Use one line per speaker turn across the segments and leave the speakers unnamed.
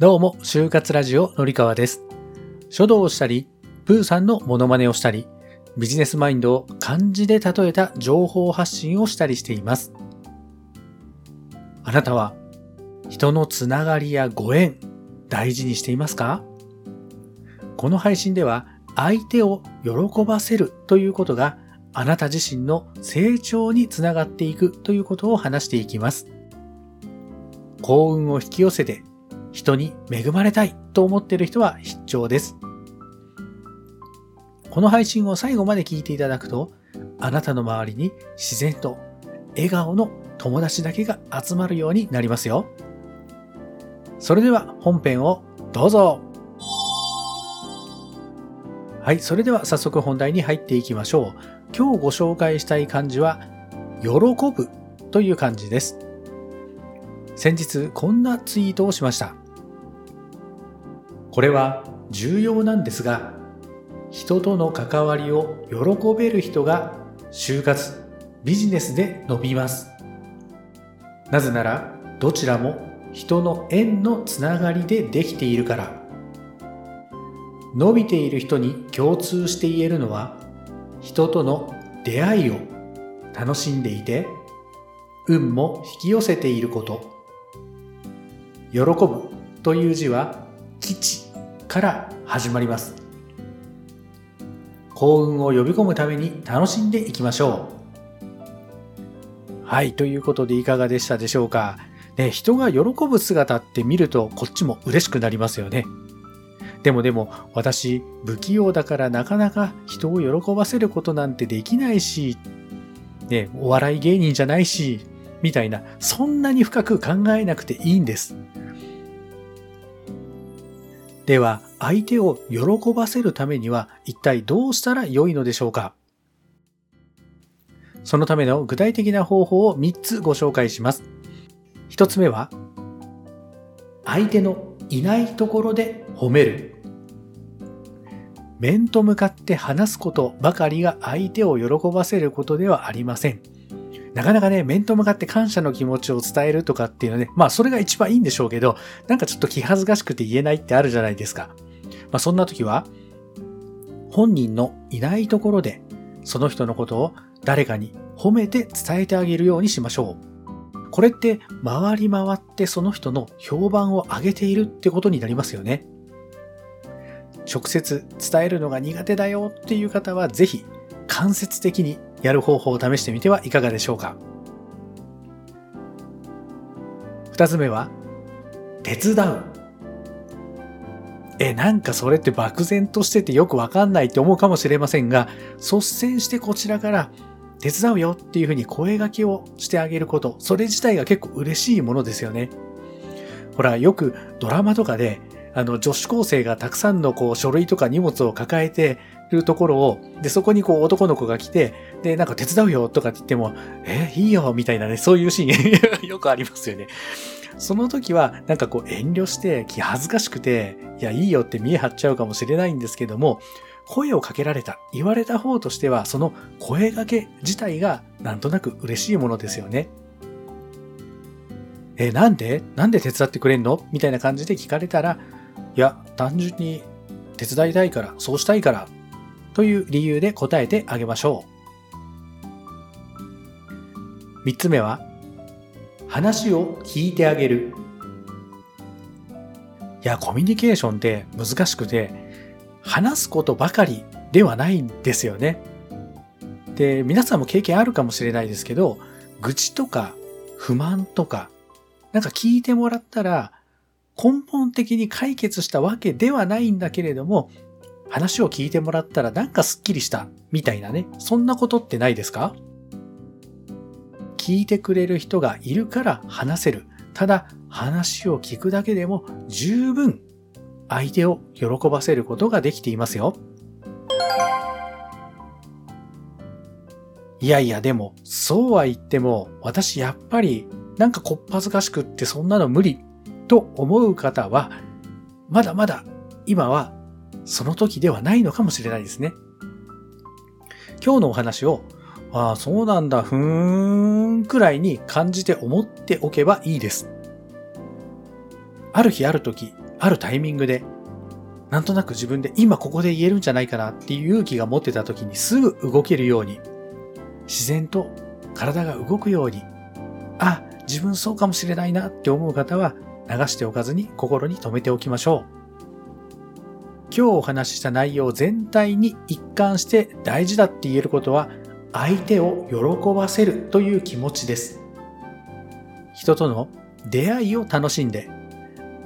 どうも、就活ラジオのりかわです。書道をしたり、プーさんのモノマネをしたり、ビジネスマインドを漢字で例えた情報発信をしたりしています。あなたは、人のつながりやご縁、大事にしていますか？この配信では、相手を喜ばせるということが、あなた自身の成長につながっていくということを話していきます。幸運を引き寄せて人に恵まれたいと思っている人は必聴です。この配信を最後まで聞いていただくと、あなたの周りに自然と笑顔の友達だけが集まるようになりますよ。それでは本編をどうぞ。はい、それでは早速本題に入っていきましょう。今日ご紹介したい漢字は、喜ぶという漢字です。先日こんなツイートをしました。これは重要なんですが、人との関わりを喜べる人が就活、ビジネスで伸びます。なぜなら、どちらも人の縁のつながりでできているから。伸びている人に共通して言えるのは、人との出会いを楽しんでいて、運も引き寄せていること。喜ぶという字は吉から始まります。幸運を呼び込むために楽しんでいきましょう。はい、ということでいかがでしたでしょうか。ね、人が喜ぶ姿って見るとこっちも嬉しくなりますよね。でもでも私不器用だからなかなか人を喜ばせることなんてできないし、ね、お笑い芸人じゃないし、みたいな、そんなに深く考えなくていいんです。では、相手を喜ばせるためには一体どうしたら良いのでしょうか？そのための具体的な方法を3つご紹介します。1つ目は、相手のいないところで褒める。面と向かって話すことばかりが相手を喜ばせることではありません。なかなかね、面と向かって感謝の気持ちを伝えるとかっていうのはね、まあそれが一番いいんでしょうけど、なんかちょっと気恥ずかしくて言えないってあるじゃないですか。まあそんな時は、本人のいないところで、その人のことを誰かに褒めて伝えてあげるようにしましょう。これって回り回ってその人の評判を上げているってことになりますよね。直接伝えるのが苦手だよっていう方はぜひ間接的にやる方法を試してみてはいかがでしょうか。二つ目は、手伝う。え、なんかそれって漠然としててよくわかんないって思うかもしれませんが、率先してこちらから手伝うよっていうふうに声掛けをしてあげること、それ自体が結構嬉しいものですよね。ほら、よくドラマとかで、あの、女子高生がたくさんのこう書類とか荷物を抱えてるところを、で、そこにこう男の子が来て、で、なんか手伝うよとかって言っても、え、いいよみたいなね、そういうシーン よくありますよね。その時は、なんかこう遠慮して気恥ずかしくて、いや、いいよって見え張っちゃうかもしれないんですけども、声をかけられた、言われた方としては、その声掛け自体がなんとなく嬉しいものですよね。え、なんで？なんで手伝ってくれんの？みたいな感じで聞かれたら、いや、単純に手伝いたいから、そうしたいから、という理由で答えてあげましょう。三つ目は、話を聞いてあげる。いや、コミュニケーションって難しくて、話すことばかりではないんですよね。で、皆さんも経験あるかもしれないですけど、愚痴とか不満とか、なんか聞いてもらったら、根本的に解決したわけではないんだけれども、話を聞いてもらったらなんかスッキリしたみたいなね、そんなことってないですか？聞いてくれる人がいるから話せる。ただ話を聞くだけでも十分相手を喜ばせることができていますよ。いやいやでもそうは言っても私やっぱりなんかこっぱずかしくってそんなの無理と思う方はまだまだ今はその時ではないのかもしれないですね。今日のお話をああ、そうなんだ、ふーん、くらいに感じて思っておけばいいです。ある日ある時、あるタイミングで、なんとなく自分で今ここで言えるんじゃないかなっていう勇気が持ってた時にすぐ動けるように、自然と体が動くように、あ、自分そうかもしれないなって思う方は流しておかずに心に留めておきましょう。今日お話しした内容全体に一貫して大事だって言えることは相手を喜ばせるという気持ちです。人との出会いを楽しんで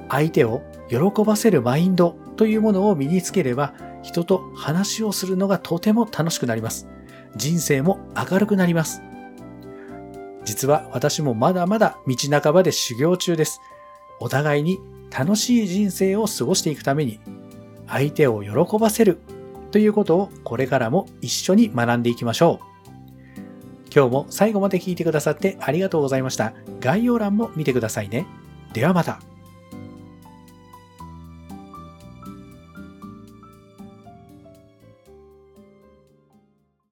相手を喜ばせるマインドというものを身につければ人と話をするのがとても楽しくなります。人生も明るくなります。実は私もまだまだ道半ばで修行中です。お互いに楽しい人生を過ごしていくために相手を喜ばせるということをこれからも一緒に学んでいきましょう。今日も最後まで聞いてくださってありがとうございました。概要欄も見てくださいね。ではまた。